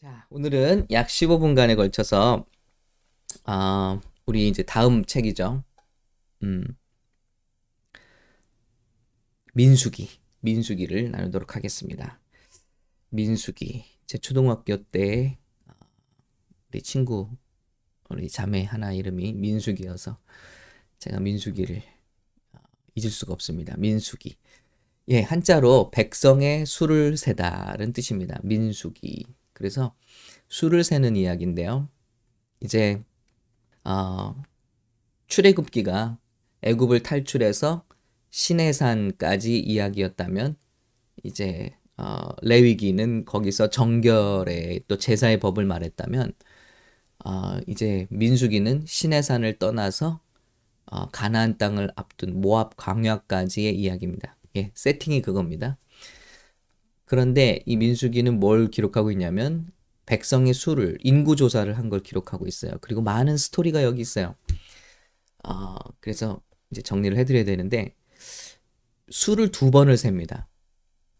자, 오늘은 약 15분간에 걸쳐서 아, 우리 이제 다음 책이죠. 음. 민수기, 민수기를 나누도록 하겠습니다. 민수기. 제 초등학교 때 어, 우리 친구 우리 자매 하나 이름이 민수기여서 제가 민수기를 어, 잊을 수가 없습니다. 민수기. 예, 한자로 백성의 수를 세다는 뜻입니다. 민수기. 그래서 수를 세는 이야기인데요. 이제 어, 출애굽기가 애굽을 탈출해서 시내산까지 이야기였다면 이제 어, 레위기는 거기서 정결의 또 제사의 법을 말했다면 어, 이제 민수기는 시내산을 떠나서 어, 가나안 땅을 앞둔 모압 광야까지의 이야기입니다. 예, 세팅이 그겁니다. 그런데 이 민수기는 뭘 기록하고 있냐면 백성의 수를 인구 조사를 한 걸 기록하고 있어요. 그리고 많은 스토리가 여기 있어요. 어, 그래서 이제 정리를 해드려야 되는데 수를 두 번을 셉니다.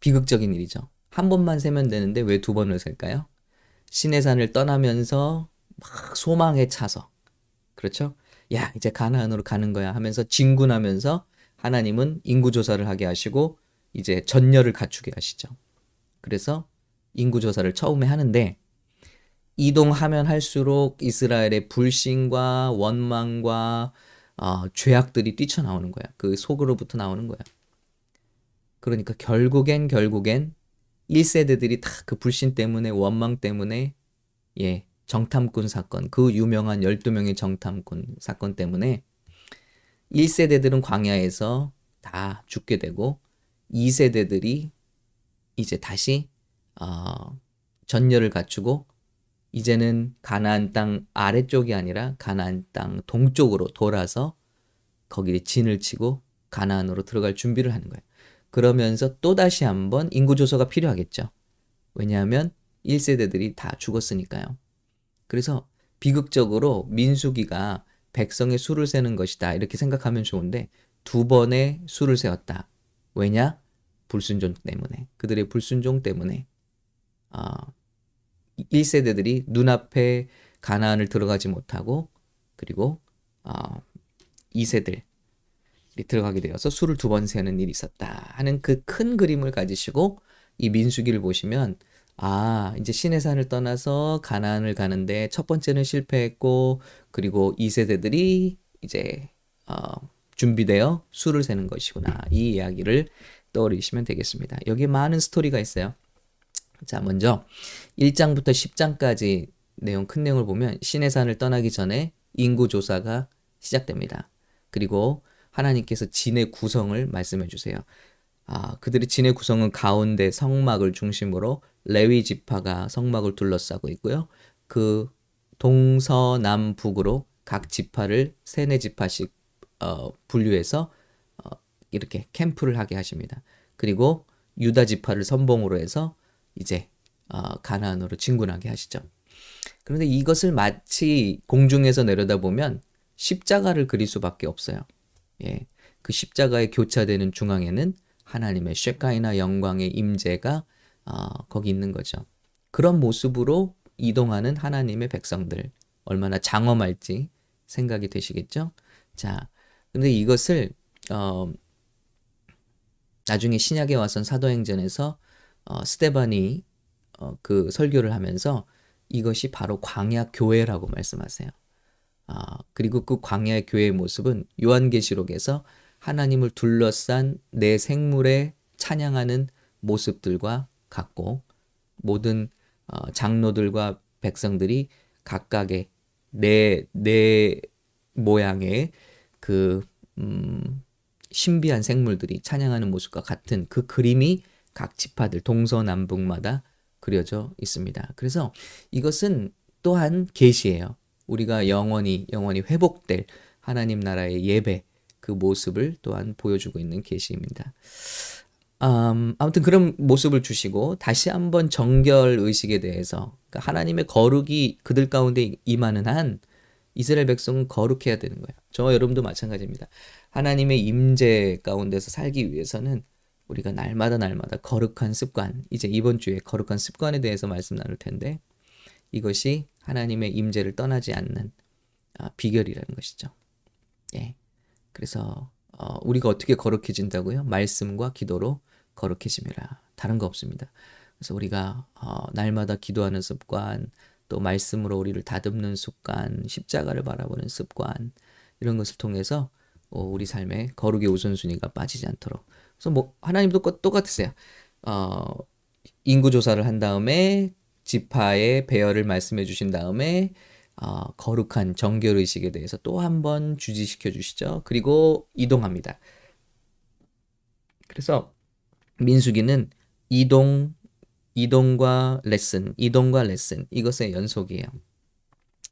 비극적인 일이죠. 한 번만 세면 되는데 왜 두 번을 셀까요? 시내산을 떠나면서 막 소망에 차서 그렇죠? 야 이제 가나안으로 가는 거야 하면서 진군하면서 하나님은 인구 조사를 하게 하시고 이제 전열을 갖추게 하시죠. 그래서 인구 조사를 처음에 하는데 이동하면 할수록 이스라엘의 불신과 원망과 어, 죄악들이 뛰쳐나오는 거야. 그 속으로부터 나오는 거야. 그러니까 결국엔 결국엔 1세대들이 다 그 불신 때문에 원망 때문에 예 정탐꾼 사건 그 유명한 12명의 정탐꾼 사건 때문에 1세대들은 광야에서 다 죽게 되고 2세대들이 이제 다시 어, 전열을 갖추고 이제는 가나안 땅 아래쪽이 아니라 가나안 땅 동쪽으로 돌아서 거기 진을 치고 가나안으로 들어갈 준비를 하는 거예요. 그러면서 또 다시 한번 인구 조사가 필요하겠죠. 왜냐하면 1세대들이 다 죽었으니까요. 그래서 비극적으로 민수기가 백성의 수를 세는 것이다. 이렇게 생각하면 좋은데 두 번의 수를 세웠다. 왜냐? 불순종 때문에. 그들의 불순종 때문에 어, 1세대들이 눈앞에 가나안을 들어가지 못하고 그리고 어, 2세들 들어가게 되어서 수를 두번 세는 일이 있었다 하는 그 큰 그림을 가지시고 이 민수기를 보시면 아 이제 시내산을 떠나서 가나안을 가는데 첫 번째는 실패했고 그리고 2세대들이 이제 어, 준비되어 수를 세는 것이구나 이 이야기를 떠올리시면 되겠습니다. 여기에 많은 스토리가 있어요. 자 먼저 1장부터 10장까지 내용 큰 내용을 보면 시내산을 떠나기 전에 인구 조사가 시작됩니다. 그리고 하나님께서 진의 구성을 말씀해 주세요. 아, 그들의 진의 구성은 가운데 성막을 중심으로 레위 지파가 성막을 둘러싸고 있고요. 그 동서남북으로 각 지파를 세네 지파씩 어, 분류해서 어, 이렇게 캠프를 하게 하십니다. 그리고 유다 지파를 선봉으로 해서 이제 어, 가나안으로 진군하게 하시죠. 그런데 이것을 마치 공중에서 내려다보면 십자가를 그릴 수밖에 없어요. 예. 그 십자가에 교차되는 중앙에는 하나님의 쉐카이나 영광의 임재가 어, 거기 있는 거죠. 그런 모습으로 이동하는 하나님의 백성들 얼마나 장엄할지 생각이 되시겠죠? 자, 근데 이것을 어, 나중에 신약에 와선 사도행전에서 어, 스테반이 어, 그 설교를 하면서 이것이 바로 광야 교회라고 말씀하세요. 아, 그리고 그 광야의 교회의 모습은 요한계시록에서 하나님을 둘러싼 내 생물에 찬양하는 모습들과 같고 모든 어, 장로들과 백성들이 각각의 내, 내 모양의 그, 음, 신비한 생물들이 찬양하는 모습과 같은 그 그림이 각 지파들 동서남북마다 그려져 있습니다. 그래서 이것은 또한 계시예요. 우리가 영원히 영원히 회복될 하나님 나라의 예배 그 모습을 또한 보여주고 있는 계시입니다. 음, 아무튼 그런 모습을 주시고 다시 한번 정결 의식에 대해서 그러니까 하나님의 거룩이 그들 가운데 임하는 한 이스라엘 백성은 거룩해야 되는 거예요. 저 여러분도 마찬가지입니다. 하나님의 임재 가운데서 살기 위해서는 우리가 날마다 날마다 거룩한 습관, 이제 이번 주에 거룩한 습관에 대해서 말씀 나눌 텐데 이것이 하나님의 임재를 떠나지 않는 아, 비결이라는 것이죠. 예. 그래서 어, 우리가 어떻게 거룩해진다고요? 말씀과 기도로 거룩해짐이라. 다른 거 없습니다. 그래서 우리가 어, 날마다 기도하는 습관, 또 말씀으로 우리를 다듬는 습관, 십자가를 바라보는 습관 이런 것을 통해서 어, 우리 삶에 거룩의 우선순위가 빠지지 않도록. 그래서 뭐 하나님도 똑같으세요. 어, 인구 조사를 한 다음에 지파의 배열을 말씀해 주신 다음에 어, 거룩한 정결 의식에 대해서 또 한 번 주지시켜 주시죠. 그리고 이동합니다. 그래서 민수기는 이동 이동과 레슨, 이동과 레슨 이것의 연속이에요.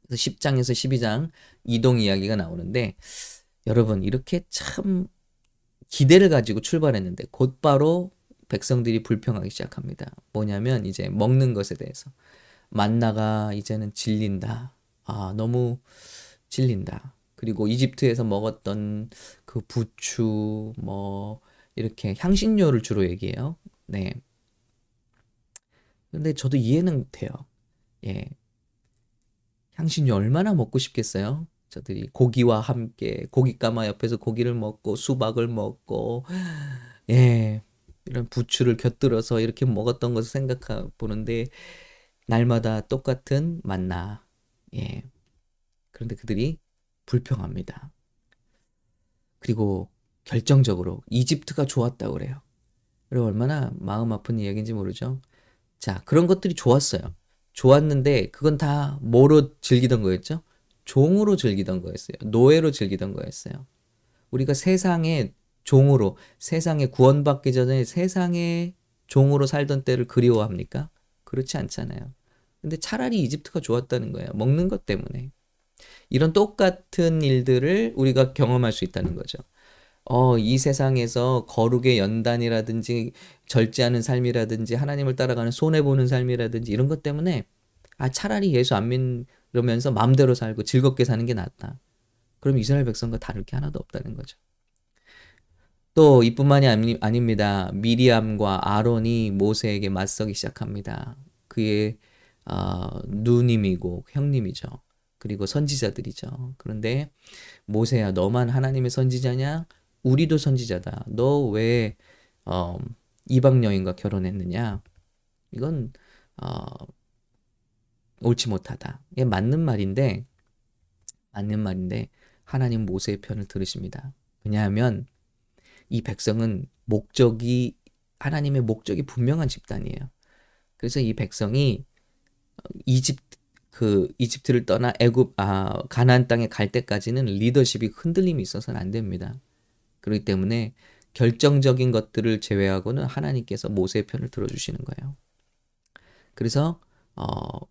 그래서 10장에서 12장 이동 이야기가 나오는데 여러분 이렇게 참 기대를 가지고 출발했는데 곧바로 백성들이 불평하기 시작합니다. 뭐냐면 이제 먹는 것에 대해서 만나가 이제는 질린다. 아 너무 질린다. 그리고 이집트에서 먹었던 그 부추 뭐 이렇게 향신료를 주로 얘기해요. 네. 근데 저도 이해는 돼요. 예. 향신료 얼마나 먹고 싶겠어요? 저들이 고기와 함께 고깃가마 옆에서 고기를 먹고 수박을 먹고 예 이런 부추를 곁들여서 이렇게 먹었던 것을 생각해 보는데 날마다 똑같은 만나 예 그런데 그들이 불평합니다. 그리고 결정적으로 이집트가 좋았다고 그래요. 그리고 얼마나 마음 아픈 이야기인지 모르죠. 자 그런 것들이 좋았어요. 좋았는데 그건 다 뭐로 즐기던 거였죠? 종으로 즐기던 거였어요. 노예로 즐기던 거였어요. 우리가 세상의 종으로, 세상에 구원받기 전에 세상의 종으로 살던 때를 그리워합니까? 그렇지 않잖아요. 근데 차라리 이집트가 좋았다는 거예요. 먹는 것 때문에. 이런 똑같은 일들을 우리가 경험할 수 있다는 거죠. 어, 이 세상에서 거룩의 연단이라든지 절제하는 삶이라든지 하나님을 따라가는 손해보는 삶이라든지 이런 것 때문에 아, 차라리 예수 안 믿으면서 마음대로 살고 즐겁게 사는 게 낫다. 그럼 이스라엘 백성과 다를 게 하나도 없다는 거죠. 또 이뿐만이 아니, 아닙니다. 미리암과 아론이 모세에게 맞서기 시작합니다. 그의 어, 누님이고 형님이죠. 그리고 선지자들이죠. 그런데 모세야 너만 하나님의 선지자냐? 우리도 선지자다. 너 왜 어, 이방 여인과 결혼했느냐? 이건 어, 옳지 못하다. 이게 맞는 말인데 맞는 말인데 하나님 모세의 편을 들으십니다. 왜냐하면 이 백성은 목적이 하나님의 목적이 분명한 집단이에요. 그래서 이 백성이 이집 그 이집트를 떠나 애굽 아 가나안 땅에 갈 때까지는 리더십이 흔들림이 있어서는 안 됩니다. 그렇기 때문에 결정적인 것들을 제외하고는 하나님께서 모세의 편을 들어주시는 거예요. 그래서 어,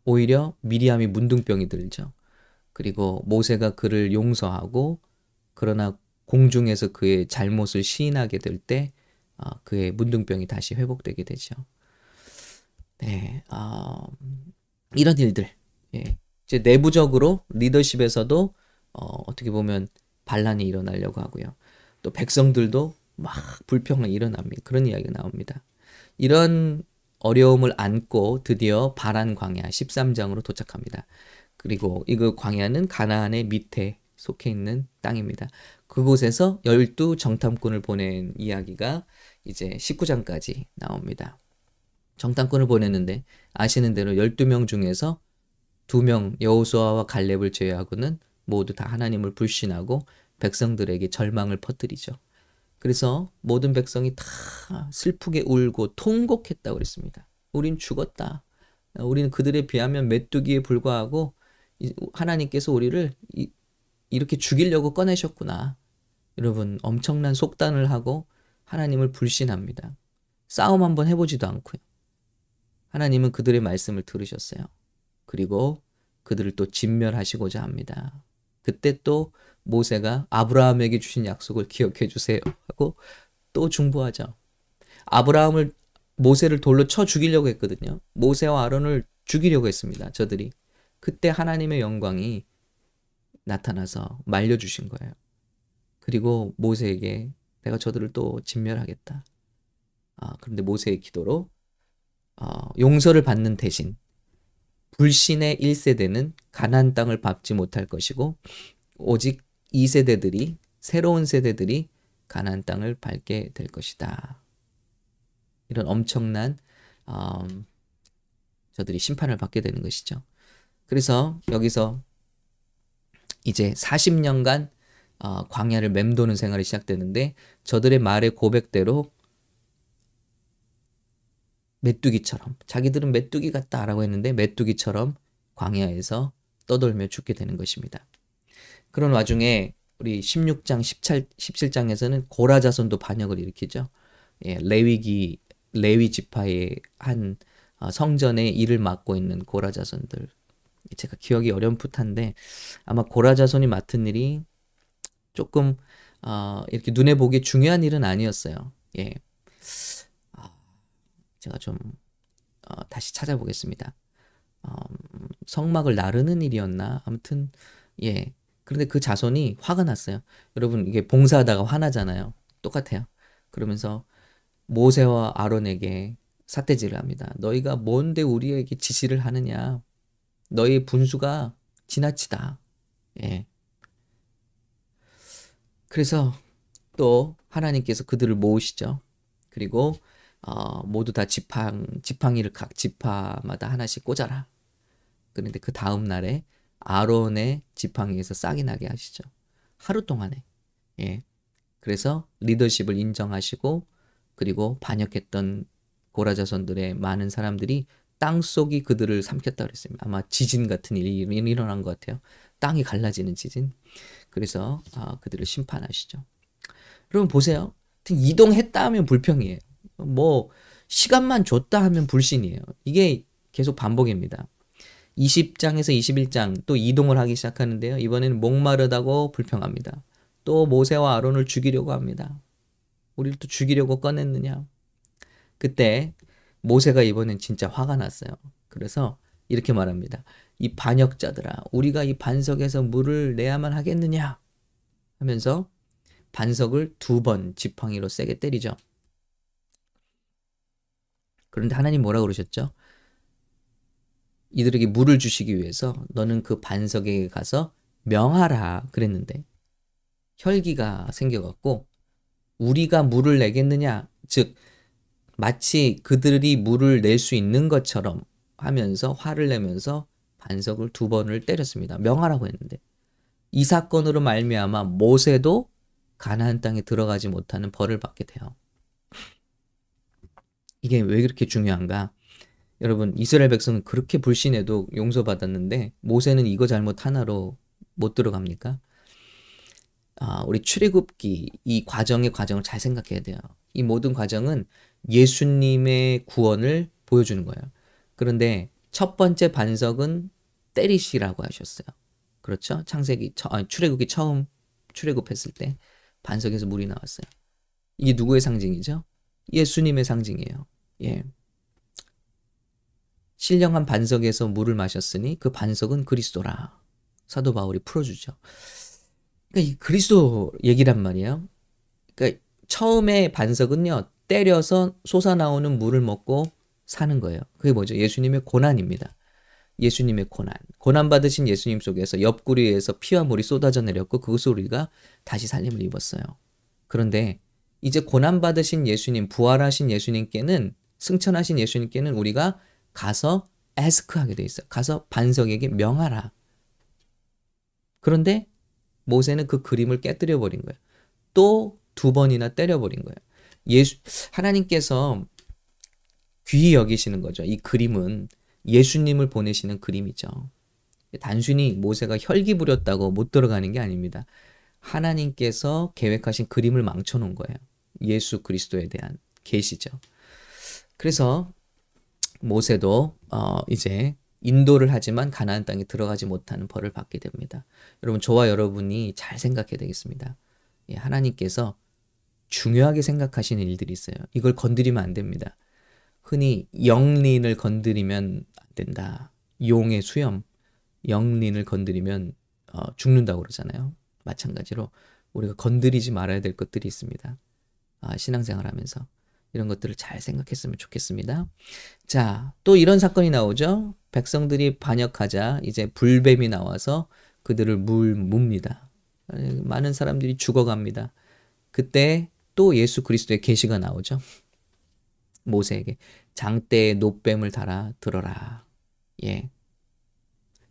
오히려 미리암이 문둥병이 들죠. 그리고 모세가 그를 용서하고 그러나 공중에서 그의 잘못을 시인하게 될때 어, 그의 문둥병이 다시 회복되게 되죠. 네, 어, 이런 일들. 예. 이제 내부적으로 리더십에서도 어, 어떻게 보면 반란이 일어나려고 하고요. 또 백성들도 막 불평이 일어납니다. 그런 이야기가 나옵니다. 이런 어려움을 안고 드디어 바란 광야 13장으로 도착합니다. 그리고 이그 광야는 가나안의 밑에 속해 있는 땅입니다. 그곳에서 열두 정탐꾼을 보낸 이야기가 이제 19장까지 나옵니다. 정탐꾼을 보냈는데 아시는 대로 12명 중에서 2명 여호수아와 갈렙을 제외하고는 모두 다 하나님을 불신하고 백성들에게 절망을 퍼뜨리죠. 그래서 모든 백성이 다 슬프게 울고 통곡했다고 그랬습니다. 우린 죽었다. 우리는 그들에 비하면 메뚜기에 불과하고 하나님께서 우리를 이렇게 죽이려고 꺼내셨구나. 여러분 엄청난 속단을 하고 하나님을 불신합니다. 싸움 한번 해보지도 않고요. 하나님은 그들의 말씀을 들으셨어요. 그리고 그들을 또 진멸하시고자 합니다. 그때 또 모세가 아브라함에게 주신 약속을 기억해 주세요 하고 또 중보하죠. 아브라함을 모세를 돌로 쳐 죽이려고 했거든요. 모세와 아론을 죽이려고 했습니다. 저들이 그때 하나님의 영광이 나타나서 말려 주신 거예요. 그리고 모세에게 내가 저들을 또 진멸하겠다. 아, 그런데 모세의 기도로 어, 용서를 받는 대신 불신의 1세대는 가나안 땅을 밟지 못할 것이고 오직 2세대들이 새로운 세대들이 가나안 땅을 밟게 될 것이다. 이런 엄청난 음, 저들이 심판을 받게 되는 것이죠. 그래서 여기서 이제 40년간 어, 광야를 맴도는 생활이 시작되는데 저들의 말의 고백대로 메뚜기처럼 자기들은 메뚜기 같다라고 했는데 메뚜기처럼 광야에서 떠돌며 죽게 되는 것입니다. 그런 와중에 우리 16장 17, 17장에서는 고라 자손도 반역을 일으키죠. 예, 레위기 레위 지파의 한 어, 성전의 일을 맡고 있는 고라 자손들. 제가 기억이 어렴풋한데 아마 고라 자손이 맡은 일이 조금 어, 이렇게 눈에 보기 중요한 일은 아니었어요. 예. 아, 제가 좀 어, 다시 찾아보겠습니다. 어, 성막을 나르는 일이었나? 아무튼 예. 그런데 그 자손이 화가 났어요. 여러분 이게 봉사하다가 화나잖아요. 똑같아요. 그러면서 모세와 아론에게 사태질을 합니다. 너희가 뭔데 우리에게 지시를 하느냐? 너희 분수가 지나치다. 예. 그래서 또 하나님께서 그들을 모으시죠. 그리고 어, 모두 다 지팡 지팡이를 각 지파마다 하나씩 꽂아라. 그런데 그 다음 날에 아론의 지팡이에서 싹이 나게 하시죠. 하루 동안에. 예. 그래서 리더십을 인정하시고 그리고 반역했던 고라자손들의 많은 사람들이 땅 속이 그들을 삼켰다 그랬습니다. 아마 지진 같은 일이 일어난 것 같아요. 땅이 갈라지는 지진. 그래서 아, 그들을 심판하시죠. 여러분 보세요. 이동했다 하면 불평이에요. 뭐 시간만 줬다 하면 불신이에요. 이게 계속 반복입니다. 20장에서 21장 또 이동을 하기 시작하는데요. 이번에는 목마르다고 불평합니다. 또 모세와 아론을 죽이려고 합니다. 우리를 또 죽이려고 꺼냈느냐? 그때 모세가 이번엔 진짜 화가 났어요. 그래서 이렇게 말합니다. 이 반역자들아, 우리가 이 반석에서 물을 내야만 하겠느냐? 하면서 반석을 두 번 지팡이로 세게 때리죠. 그런데 하나님 뭐라 그러셨죠? 이들에게 물을 주시기 위해서 너는 그 반석에 가서 명하라 그랬는데 혈기가 생겨갖고 우리가 물을 내겠느냐 즉 마치 그들이 물을 낼 수 있는 것처럼 하면서 화를 내면서 반석을 두 번을 때렸습니다. 명하라고 했는데 이 사건으로 말미암아 모세도 가나안 땅에 들어가지 못하는 벌을 받게 돼요. 이게 왜 그렇게 중요한가? 여러분 이스라엘 백성은 그렇게 불신해도 용서받았는데 모세는 이거 잘못 하나로 못 들어갑니까? 아, 우리 출애굽기 이 과정의 과정을 잘 생각해야 돼요. 이 모든 과정은 예수님의 구원을 보여주는 거예요. 그런데 첫 번째 반석은 때리시라고 하셨어요. 그렇죠? 창세기 아니, 출애굽기 처음 출애굽했을 때 반석에서 물이 나왔어요. 이게 누구의 상징이죠? 예수님의 상징이에요. 예. 신령한 반석에서 물을 마셨으니 그 반석은 그리스도라. 사도 바울이 풀어주죠. 그러니까 이 그리스도 얘기란 말이에요. 그러니까 처음에 반석은요 때려서 솟아나오는 물을 먹고 사는 거예요. 그게 뭐죠? 예수님의 고난입니다. 예수님의 고난. 고난 받으신 예수님 속에서 옆구리에서 피와 물이 쏟아져 내렸고 그것을 우리가 다시 살림을 입었어요. 그런데 이제 고난 받으신 예수님, 부활하신 예수님께는 승천하신 예수님께는 우리가 가서 에스크 하게 돼 있어요. 가서 반석에게 명하라. 그런데 모세는 그 그림을 깨뜨려 버린 거예요. 또 두 번이나 때려 버린 거예요. 예수 하나님께서 귀히 여기시는 거죠. 이 그림은 예수님을 보내시는 그림이죠. 단순히 모세가 혈기 부렸다고 못 들어가는 게 아닙니다. 하나님께서 계획하신 그림을 망쳐 놓은 거예요. 예수 그리스도에 대한 계시죠. 그래서 모세도 어 이제 인도를 하지만 가나안 땅에 들어가지 못하는 벌을 받게 됩니다. 여러분 저와 여러분이 잘 생각해야 되겠습니다. 예, 하나님께서 중요하게 생각하시는 일들이 있어요. 이걸 건드리면 안 됩니다. 흔히 영린을 건드리면 안 된다. 용의 수염, 영린을 건드리면 어, 죽는다고 그러잖아요. 마찬가지로 우리가 건드리지 말아야 될 것들이 있습니다. 아, 신앙생활 하면서 이런 것들을 잘 생각했으면 좋겠습니다. 자, 또 이런 사건이 나오죠. 백성들이 반역하자 이제 불뱀이 나와서 그들을 물 뭅니다. 많은 사람들이 죽어갑니다. 그때 또 예수 그리스도의 계시가 나오죠. 모세에게 장대에 노뱀을 달아 들어라. 예.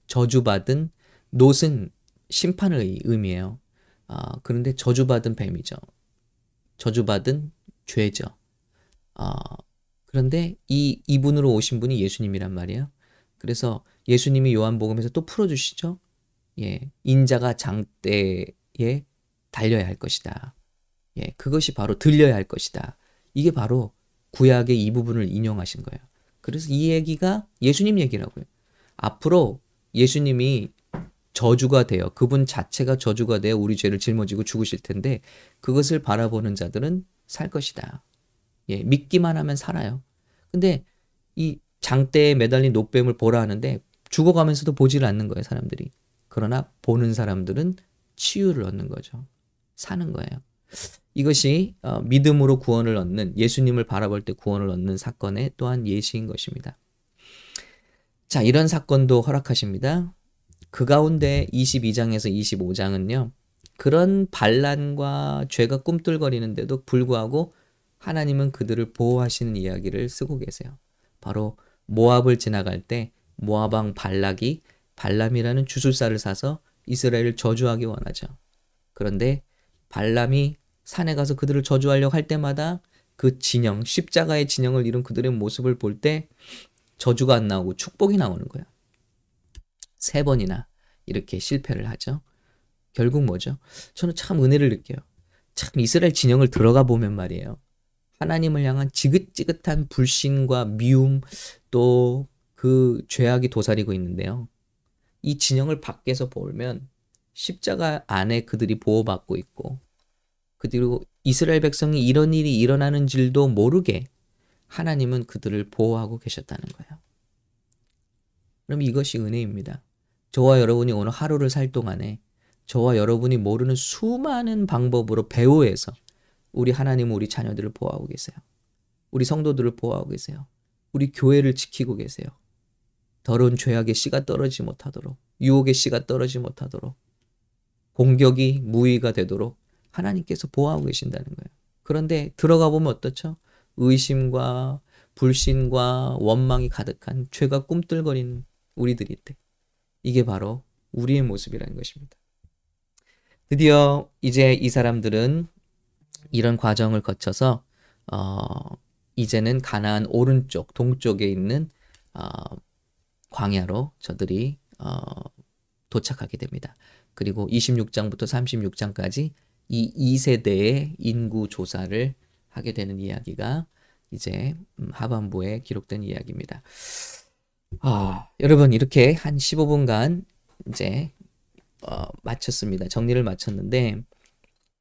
저주받은 노은 심판을 의미해요. 아, 그런데 저주받은 뱀이죠. 저주받은 죄죠. 아, 그런데 이 이분으로 오신 분이 예수님이란 말이에요. 그래서 예수님이 요한복음에서 또 풀어주시죠. 예, 인자가 장대에 달려야 할 것이다. 예, 그것이 바로 들려야 할 것이다. 이게 바로 구약의 이 부분을 인용하신 거예요. 그래서 이 얘기가 예수님 얘기라고요. 앞으로 예수님이 저주가 되어 그분 자체가 저주가 되어 우리 죄를 짊어지고 죽으실 텐데 그것을 바라보는 자들은 살 것이다. 예, 믿기만 하면 살아요. 근데 이 장대에 매달린 노뱀을 보라 하는데 죽어가면서도 보지를 않는 거예요, 사람들이. 그러나 보는 사람들은 치유를 얻는 거죠. 사는 거예요. 이것이 어, 믿음으로 구원을 얻는 예수님을 바라볼 때 구원을 얻는 사건의 또한 예시인 것입니다. 자, 이런 사건도 허락하십니다. 그 가운데 22장에서 25장은요. 그런 반란과 죄가 꿈틀거리는데도 불구하고 하나님은 그들을 보호하시는 이야기를 쓰고 계세요. 바로 모압을 지나갈 때 모압왕 발락이 발람이라는 주술사를 사서 이스라엘을 저주하기 원하죠. 그런데 발람이 산에 가서 그들을 저주하려고 할 때마다 그 진영, 십자가의 진영을 이룬 그들의 모습을 볼 때 저주가 안 나오고 축복이 나오는 거예요. 세 번이나 이렇게 실패를 하죠. 결국 뭐죠? 저는 참 은혜를 느껴요. 참 이스라엘 진영을 들어가 보면 말이에요. 하나님을 향한 지긋지긋한 불신과 미움 또 그 죄악이 도사리고 있는데요. 이 진영을 밖에서 보면 십자가 안에 그들이 보호받고 있고 그리고 이스라엘 백성이 이런 일이 일어나는 줄도 모르게 하나님은 그들을 보호하고 계셨다는 거예요. 그럼 이것이 은혜입니다. 저와 여러분이 오늘 하루를 살 동안에 저와 여러분이 모르는 수많은 방법으로 배우해서 우리 하나님은 우리 자녀들을 보호하고 계세요. 우리 성도들을 보호하고 계세요. 우리 교회를 지키고 계세요. 더러운 죄악의 씨가 떨어지지 못하도록, 유혹의 씨가 떨어지지 못하도록, 공격이 무위가 되도록 하나님께서 보호하고 계신다는 거예요. 그런데 들어가 보면 어떻죠? 의심과 불신과 원망이 가득한 죄가 꿈틀거리는 우리들일 때 이게 바로 우리의 모습이라는 것입니다. 드디어 이제 이 사람들은 이런 과정을 거쳐서 어, 이제는 가나안 오른쪽 동쪽에 있는 어, 광야로 저들이 어, 도착하게 됩니다. 그리고 26장부터 36장까지 이 2세대의 인구 조사를 하게 되는 이야기가 이제 음, 하반부에 기록된 이야기입니다. 아, 여러분 이렇게 한 15분간 이제 어, 마쳤습니다. 정리를 마쳤는데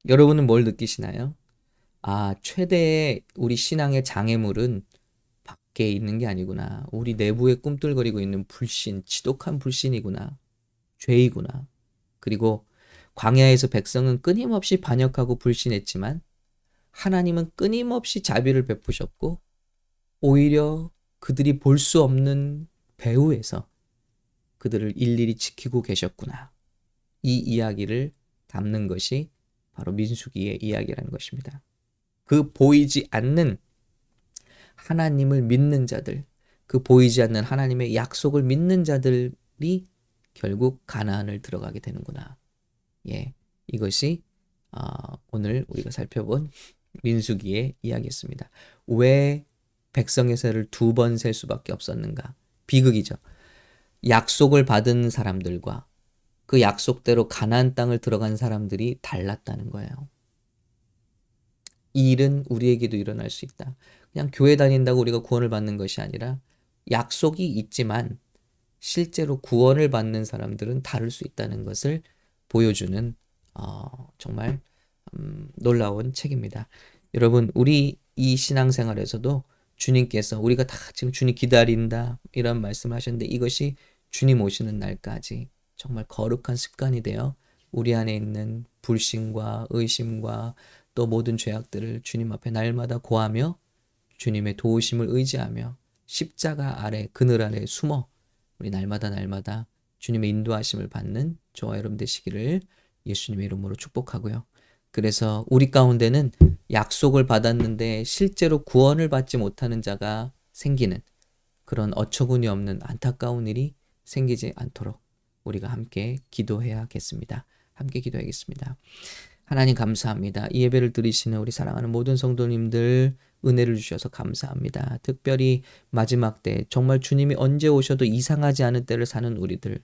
여러분은 뭘 느끼시나요? 아, 최대의 우리 신앙의 장애물은 밖에 있는 게 아니구나. 우리 내부에 꿈틀거리고 있는 불신, 지독한 불신이구나. 죄이구나. 그리고 광야에서 백성은 끊임없이 반역하고 불신했지만 하나님은 끊임없이 자비를 베푸셨고 오히려 그들이 볼 수 없는 배후에서 그들을 일일이 지키고 계셨구나. 이 이야기를 담는 것이 바로 민수기의 이야기라는 것입니다. 그 보이지 않는 하나님을 믿는 자들, 그 보이지 않는 하나님의 약속을 믿는 자들이 결국 가나안을 들어가게 되는구나. 예, 이것이 어, 오늘 우리가 살펴본 민수기의 이야기였습니다. 왜 백성의 세를 두 번 셀 수밖에 없었는가? 비극이죠. 약속을 받은 사람들과 그 약속대로 가나안 땅을 들어간 사람들이 달랐다는 거예요. 이 일은 우리에게도 일어날 수 있다. 그냥 교회 다닌다고 우리가 구원을 받는 것이 아니라 약속이 있지만 실제로 구원을 받는 사람들은 다를 수 있다는 것을 보여주는 어, 정말 음, 놀라운 책입니다. 여러분 우리 이 신앙생활에서도 주님께서 우리가 다 지금 주님 기다린다 이런 말씀을 하셨는데 이것이 주님 오시는 날까지 정말 거룩한 습관이 되어 우리 안에 있는 불신과 의심과 또 모든 죄악들을 주님 앞에 날마다 고하며 주님의 도우심을 의지하며 십자가 아래 그늘 아래 숨어 우리 날마다 날마다 주님의 인도하심을 받는 저와 여러분 되시기를 예수님의 이름으로 축복하고요. 그래서 우리 가운데는 약속을 받았는데 실제로 구원을 받지 못하는 자가 생기는 그런 어처구니 없는 안타까운 일이 생기지 않도록 우리가 함께 기도해야겠습니다. 함께 기도하겠습니다. 하나님 감사합니다. 이 예배를 드리시는 우리 사랑하는 모든 성도님들 은혜를 주셔서 감사합니다. 특별히 마지막 때 정말 주님이 언제 오셔도 이상하지 않은 때를 사는 우리들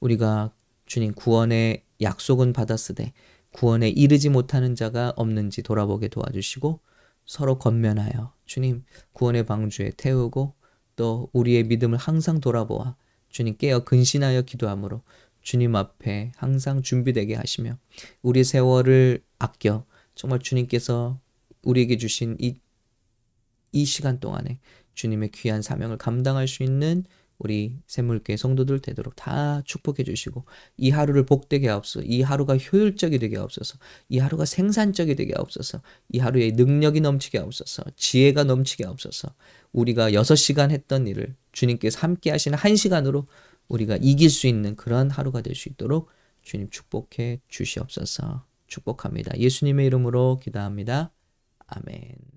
우리가 주님 구원의 약속은 받았으되 구원에 이르지 못하는 자가 없는지 돌아보게 도와주시고 서로 건면하여 주님 구원의 방주에 태우고 또 우리의 믿음을 항상 돌아보아 주님 깨어 근신하여 기도함으로 주님 앞에 항상 준비되게 하시며 우리 세월을 아껴 정말 주님께서 우리에게 주신 이, 이 시간 동안에 주님의 귀한 사명을 감당할 수 있는 우리 샘물교회 성도들 되도록 다 축복해 주시고 이 하루를 복되게 하옵소서 이 하루가 효율적이 되게 하옵소서 이 하루가 생산적이 되게 하옵소서 이 하루에 능력이 넘치게 하옵소서 지혜가 넘치게 하옵소서 우리가 6시간 했던 일을 주님께서 함께 하시는 1시간으로 우리가 이길 수 있는 그런 하루가 될 수 있도록 주님 축복해 주시옵소서 축복합니다. 예수님의 이름으로 기도합니다. 아멘.